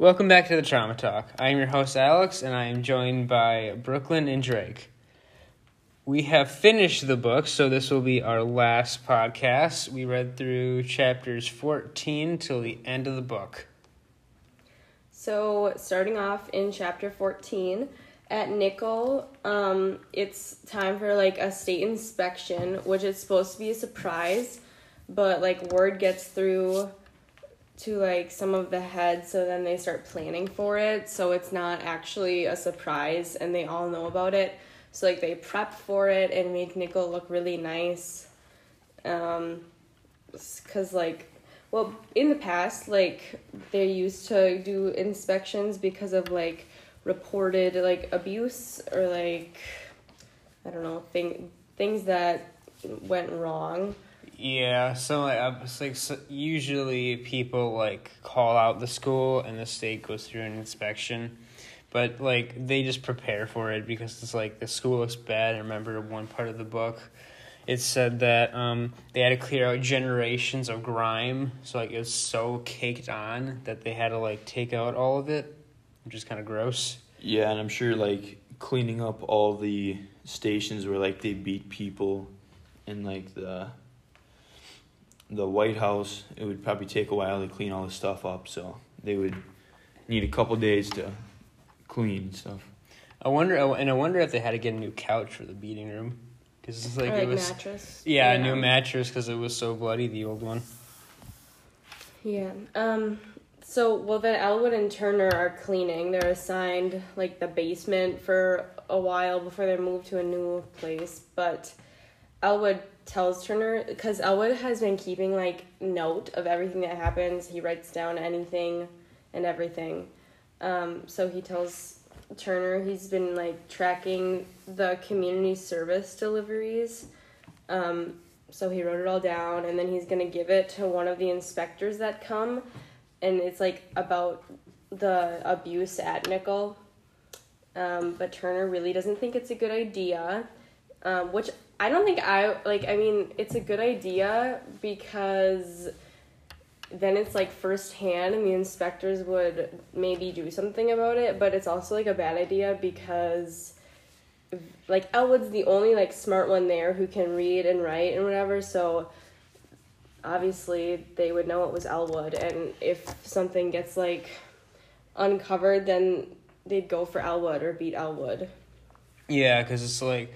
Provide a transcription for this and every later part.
Welcome back to the Trauma Talk. I am your host, Alex, and I am joined by Brooklyn and Drake. We have finished the book, so this will be our last podcast. We read through chapters 14 till the end of the book. So, starting off in chapter 14, at Nickel, um, it's time for like a state inspection, which is supposed to be a surprise, but like word gets through to like some of the heads, so then they start planning for it. So it's not actually a surprise, and they all know about it. So like they prep for it and make Nickel look really nice, um, cause like well in the past like they used to do inspections because of like reported like abuse or like I don't know thing things that went wrong. Yeah, so like, it's like so usually people like call out the school and the state goes through an inspection, but like they just prepare for it because it's like the school looks bad. I remember one part of the book, it said that um they had to clear out generations of grime, so like it was so caked on that they had to like take out all of it, which is kind of gross. Yeah, and I'm sure like cleaning up all the stations where like they beat people in like the the White House, it would probably take a while to clean all the stuff up, so they would need a couple days to clean and stuff. I wonder, and I wonder if they had to get a new couch for the beating room, because it's like, Or, like it was mattress. yeah, a new mattress because it was so bloody the old one. Yeah. Um. So well, then Elwood and Turner are cleaning. They're assigned like the basement for a while before they move to a new place. But Elwood tells Turner because Elwood has been keeping like note of everything that happens. He writes down anything and everything. Um. So he tells Turner he's been like tracking the community service deliveries. Um, so he wrote it all down and then he's to give it to one of the inspectors that come and it's like about the abuse at nickel um, but turner really doesn't think it's a good idea um, which i don't think i like i mean it's a good idea because then it's like firsthand and the inspectors would maybe do something about it but it's also like a bad idea because like Elwood's the only like smart one there who can read and write and whatever, so obviously they would know it was Elwood and if something gets like uncovered then they'd go for Elwood or beat Elwood. Yeah, because it's like,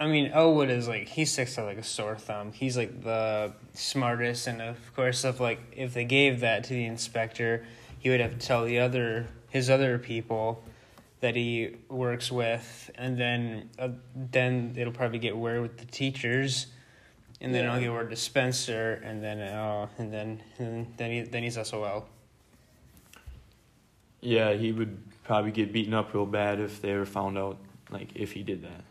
I mean, Elwood is like he sticks to like a sore thumb. He's like the smartest, and of course, if like if they gave that to the inspector, he would have to tell the other his other people that he works with, and then uh, then it'll probably get word with the teachers, and then Yeah. it'll get word to Spencer, and then uh, and then and then he then he's SOL. Yeah, he would probably get beaten up real bad if they ever found out like if he did that.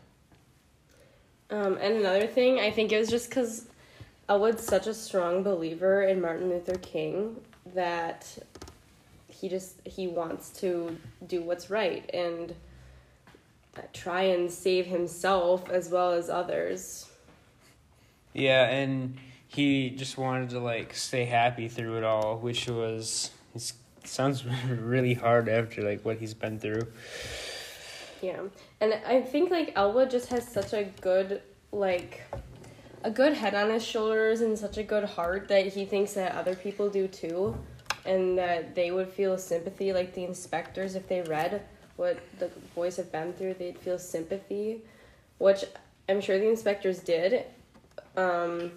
Um, and another thing, I think it was just because Elwood's such a strong believer in Martin Luther King that he just he wants to do what's right and uh, try and save himself as well as others. Yeah, and he just wanted to like stay happy through it all, which was it sounds really hard after like what he's been through. Yeah. And I think like Elwood just has such a good like a good head on his shoulders and such a good heart that he thinks that other people do too. And that they would feel sympathy like the inspectors if they read what the boys have been through they'd feel sympathy which i'm sure the inspectors did. Um,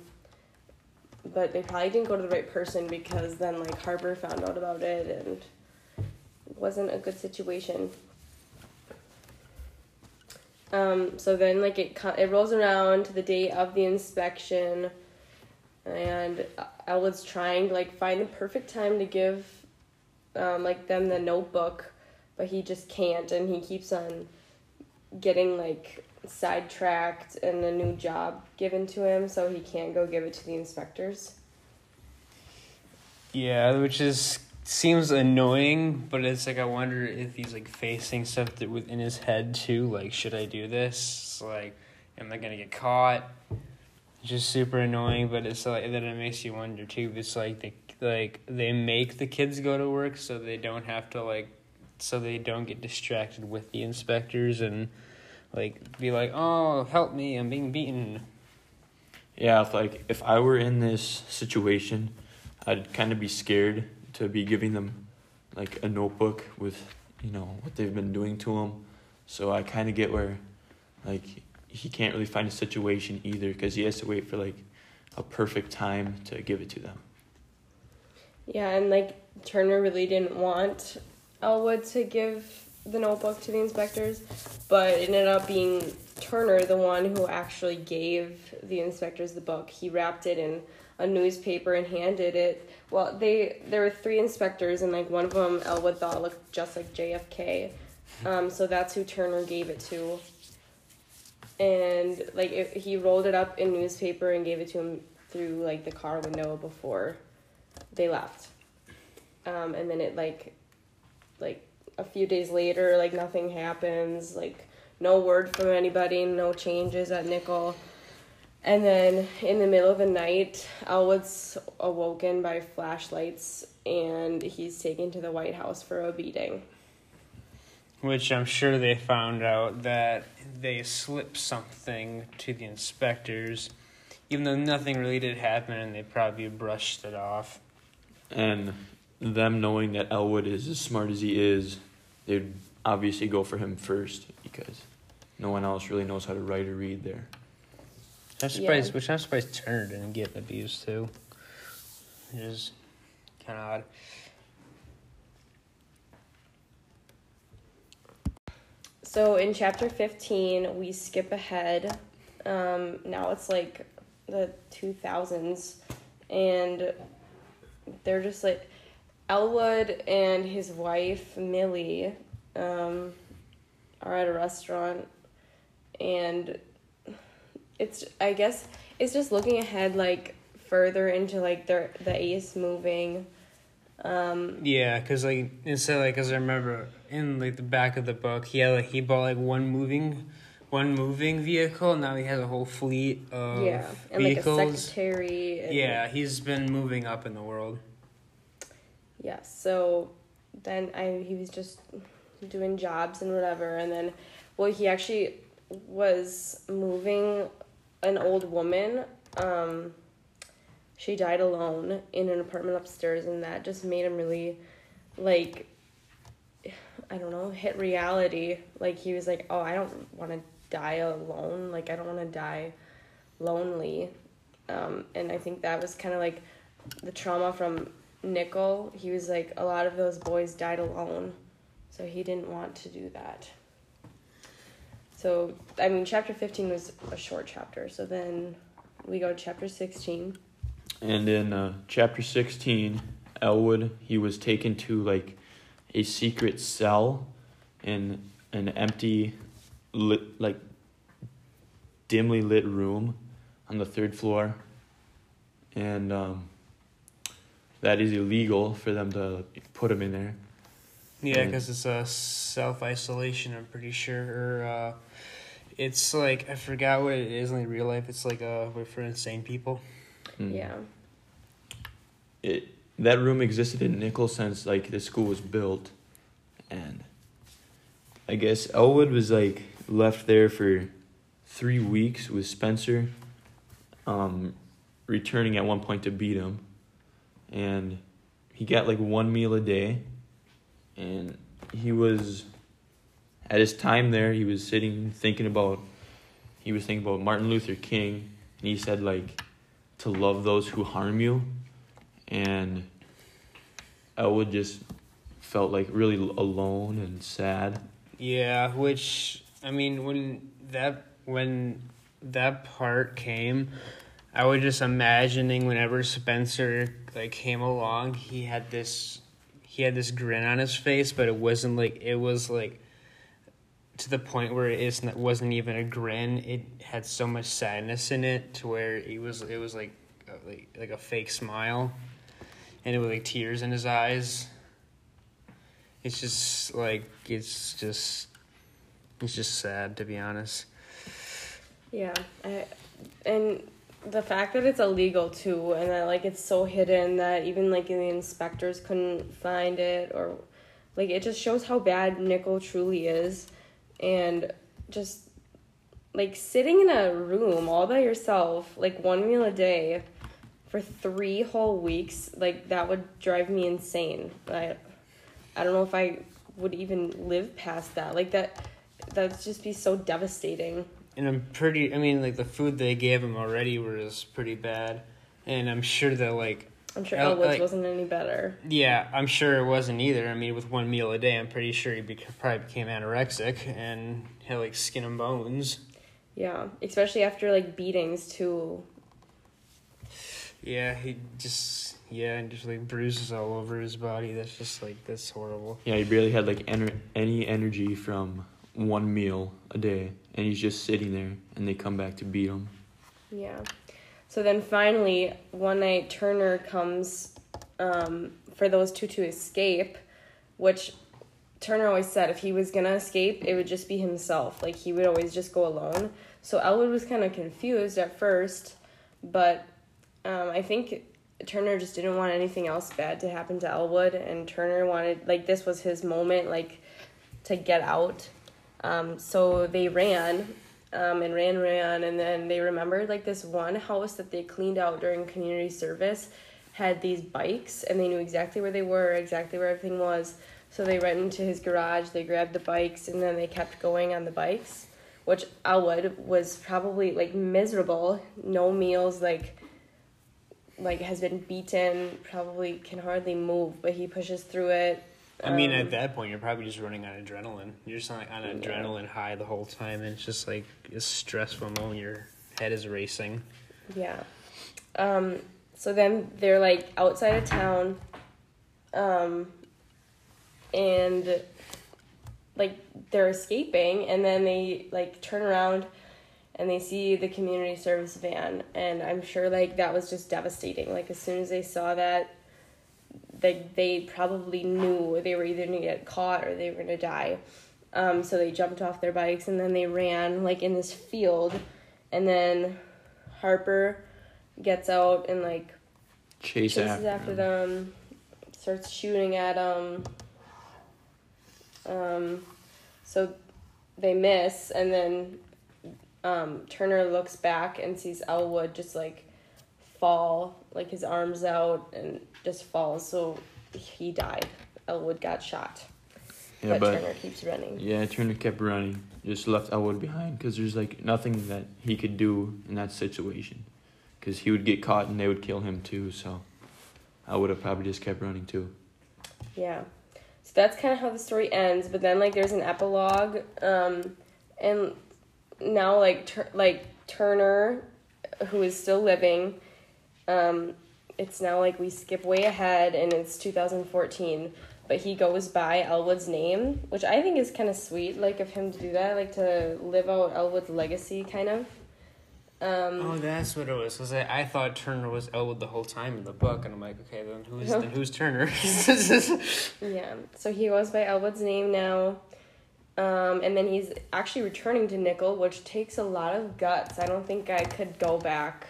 but they probably didn't go to the right person because then like Harper found out about it and it wasn't a good situation um, so then, like it, it rolls around to the date of the inspection, and Elwood's trying to like find the perfect time to give, um, like them the notebook, but he just can't, and he keeps on getting like sidetracked and a new job given to him, so he can't go give it to the inspectors. Yeah, which is seems annoying, but it's like I wonder if he's like facing stuff that within his head too. Like, should I do this? Like, am I gonna get caught? It's just super annoying, but it's like then it makes you wonder too. It's like they like they make the kids go to work so they don't have to like so they don't get distracted with the inspectors and like be like oh help me i'm being beaten Yeah, if, like if I were in this situation, I'd kind of be scared to be giving them like a notebook with you know what they've been doing to him. So I kind of get where like he can't really find a situation either because he has to wait for like a perfect time to give it to them. Yeah, and like Turner really didn't want Elwood to give the notebook to the inspectors, but it ended up being Turner the one who actually gave the inspectors the book. He wrapped it in a newspaper and handed it. Well, they there were three inspectors, and like one of them Elwood thought looked just like JFK, um, so that's who Turner gave it to. And like it, he rolled it up in newspaper and gave it to him through like the car window before they left. Um, and then it like like a few days later, like nothing happens, like no word from anybody, no changes at Nickel. And then in the middle of the night, Elwood's awoken by flashlights and he's taken to the White House for a beating. which i'm sure they found out that they slipped something to the inspectors even though nothing really did happen and they probably brushed it off And them knowing that Elwood is as smart as he is, they'd obviously go for him first because no one else really knows how to write or read there. I'm surprised, which I'm surprised Turner didn't get abused too. It is kind of odd. So in chapter 15, we skip ahead. Um, now it's like the 2000s, and they're just like Elwood and his wife, Millie, um, are at a restaurant, and it's, I guess, it's just looking ahead, like further into like their the ace moving. Um, Yeah, cause like instead, like, cause I remember in like the back of the book, he had like he bought like one moving, one moving vehicle. Now he has a whole fleet of yeah, and like a vehicles. secretary. And, yeah, he's been moving up in the world. Yeah, so then I he was just doing jobs and whatever and then well he actually was moving an old woman um she died alone in an apartment upstairs and that just made him really like I don't know, hit reality. Like he was like, "Oh, I don't want to die alone. Like I don't want to die lonely." Um and I think that was kind of like the trauma from Nickel, he was like, a lot of those boys died alone, so he didn't want to do that. So, I mean, chapter 15 was a short chapter, so then we go to chapter 16. And in uh, chapter 16, Elwood, he was taken to like a secret cell in an empty, lit, like dimly lit room on the third floor. And um, that is illegal for them to put him in there. Yeah, because it's a self isolation. I'm pretty sure. Or uh, it's like I forgot what it is in real life. It's like a way for insane people. Mm. Yeah. it that room existed in Nickel since like the school was built, and I guess Elwood was like left there for three weeks with Spencer, um, returning at one point to beat him, and he got like one meal a day, and he was at his time there he was sitting thinking about he was thinking about Martin Luther King, and he said like to love those who harm you and Elwood just felt like really alone and sad. Yeah, which I mean, when that when that part came, I was just imagining whenever Spencer like came along, he had this he had this grin on his face, but it wasn't like it was like to the point where it wasn't even a grin. It had so much sadness in it to where it was it was like like like a fake smile, and it was like tears in his eyes. It's just like it's just it's just sad to be honest. Yeah. I, and the fact that it's illegal too, and that like it's so hidden that even like the inspectors couldn't find it, or like it just shows how bad nickel truly is, and just like sitting in a room all by yourself, like one meal a day, for three whole weeks, like that would drive me insane. I, I don't know if I would even live past that. Like that, that'd just be so devastating. And I'm pretty. I mean, like the food they gave him already was pretty bad, and I'm sure that like. I'm sure El- Elwood's like- wasn't any better. Yeah, I'm sure it wasn't either. I mean, with one meal a day, I'm pretty sure he bec probably became anorexic and had like skin and bones. Yeah, especially after like beatings too. Yeah, he just yeah, and just like bruises all over his body. That's just like that's horrible. Yeah, he barely had like ener- any energy from one meal a day, and he's just sitting there, and they come back to beat him. Yeah. So then finally, one night Turner comes um, for those two to escape, which Turner always said if he was gonna escape, it would just be himself. Like he would always just go alone. So Elwood was kind of confused at first, but um, I think Turner just didn't want anything else bad to happen to Elwood, and Turner wanted like this was his moment, like to get out. Um, so they ran, um, and ran, ran, and then they remembered like this one house that they cleaned out during community service had these bikes, and they knew exactly where they were, exactly where everything was. So they went into his garage, they grabbed the bikes, and then they kept going on the bikes, which Elwood was probably like miserable, no meals, like like has been beaten, probably can hardly move, but he pushes through it. I mean, Um, at that point, you're probably just running on adrenaline. You're just like on an Yeah. adrenaline high the whole time, and it's just like a stressful moment. Your head is racing. Yeah. Um, so then they're like outside of town. Um, and like they're escaping and then they like turn around and they see the community service van and I'm sure like that was just devastating. Like as soon as they saw that they they probably knew they were either gonna get caught or they were gonna die. Um, so they jumped off their bikes and then they ran like in this field and then Harper gets out and like Chase chases after, after them, starts shooting at them. Um, so they miss, and then um, Turner looks back and sees Elwood just like fall, like his arms out, and just falls. So he died. Elwood got shot, Yeah, but, but Turner keeps running. yeah, Turner kept running, just left Elwood behind because there's like nothing that he could do in that situation, because he would get caught and they would kill him too. So I would have probably just kept running too. Yeah. So that's kind of how the story ends. But then like there's an epilogue, um, and now like Tur- like Turner, who is still living, um, it's now like we skip way ahead and it's 2014. But he goes by Elwood's name, which I think is kind of sweet, like of him to do that, like to live out Elwood's legacy, kind of. Um, Oh, that's what it was. Cause I, I thought Turner was Elwood the whole time in the book, and I'm like, okay, then who's then who's Turner? Yeah, so he goes by Elwood's name now. Um, and then he's actually returning to Nickel, which takes a lot of guts. I don't think I could go back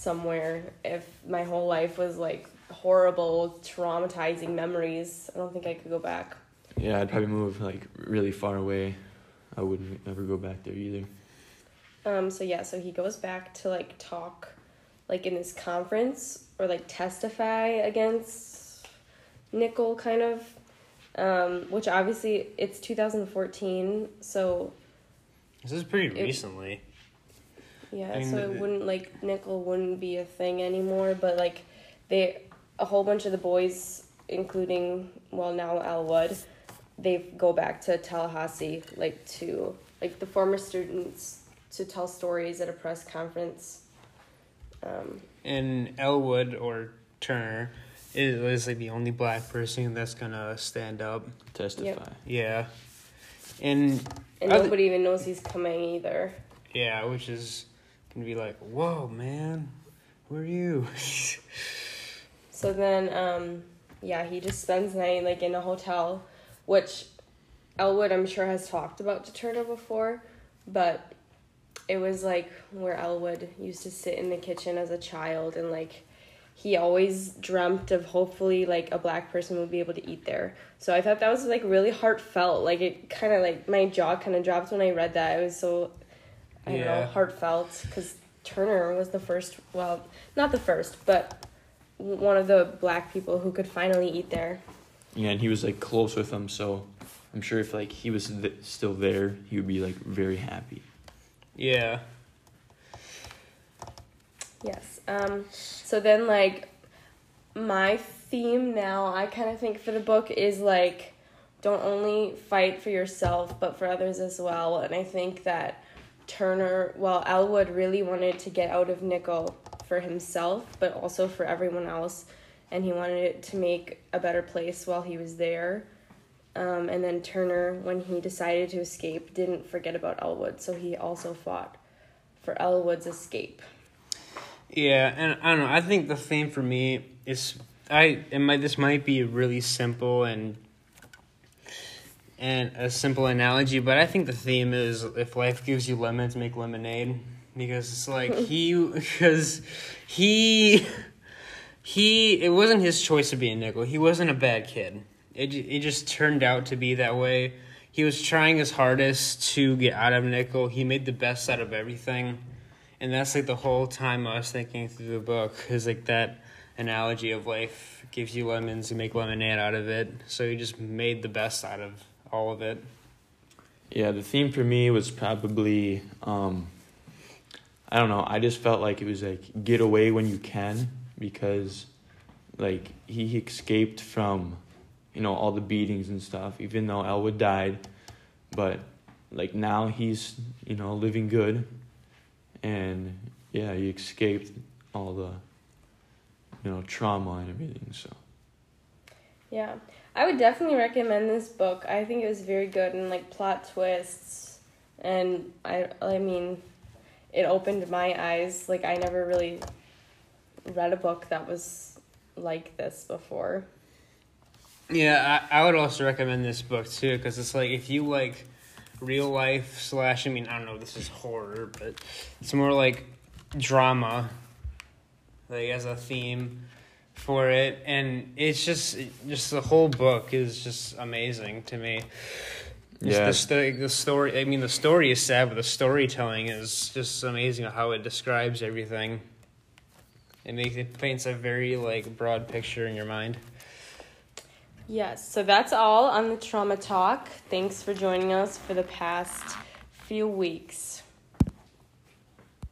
somewhere if my whole life was like horrible, traumatizing memories. I don't think I could go back. Yeah, I'd probably move like really far away. I wouldn't ever go back there either. Um, so yeah, so he goes back to like talk, like in this conference or like testify against Nickel, kind of. Um, which obviously it's 2014, so this is pretty It- recently. Yeah, I mean, so the- it wouldn't like nickel wouldn't be a thing anymore, but like they a whole bunch of the boys, including well now Elwood, they go back to Tallahassee like to like the former students to tell stories at a press conference. Um, And Elwood or Turner is, is like the only black person that's gonna stand up. Testify. Yeah, and and Other- nobody even knows he's coming either. yeah, which is gonna be like, whoa, man, who are you? So then, um, yeah, he just spends night like in a hotel, which Elwood I'm sure has talked about Turner before, but it was like where Elwood used to sit in the kitchen as a child and like he always dreamt of hopefully like a black person would be able to eat there. So I thought that was like really heartfelt. Like it kind of like my jaw kind of dropped when I read that. It was so I don't Yeah. know heartfelt because Turner was the first. Well, not the first, but one of the black people who could finally eat there. Yeah, and he was like close with them, so I'm sure if like he was th- still there, he would be like very happy. Yeah. Yes. Um, so then, like, my theme now, I kind of think for the book is like, don't only fight for yourself, but for others as well. And I think that Turner, well, Elwood really wanted to get out of Nickel for himself, but also for everyone else. And he wanted it to make a better place while he was there. Um, and then Turner, when he decided to escape, didn't forget about Elwood, so he also fought for Elwood's escape. Yeah, and I don't know. I think the theme for me is I it might this might be really simple and and a simple analogy, but I think the theme is if life gives you lemons, make lemonade because it's like he because he he it wasn't his choice to be a nickel. He wasn't a bad kid. It it just turned out to be that way. He was trying his hardest to get out of nickel. He made the best out of everything. And that's like the whole time I was thinking through the book is like that analogy of life gives you lemons, you make lemonade out of it. So he just made the best out of all of it. Yeah, the theme for me was probably um I don't know, I just felt like it was like get away when you can because like he escaped from you know all the beatings and stuff even though Elwood died but like now he's you know living good and yeah, he escaped all the you know trauma and everything so Yeah, I would definitely recommend this book. I think it was very good and like plot twists, and I I mean, it opened my eyes. Like I never really read a book that was like this before. Yeah, I, I would also recommend this book too because it's like if you like real life slash, I mean, I don't know, this is horror, but it's more like drama, like as a theme for it, and it's just just the whole book is just amazing to me. Just Yeah. the, sto- the story. I mean, the story is sad, but the storytelling is just amazing. How it describes everything. It makes it paints a very like broad picture in your mind. Yes, so that's all on the trauma talk. Thanks for joining us for the past few weeks.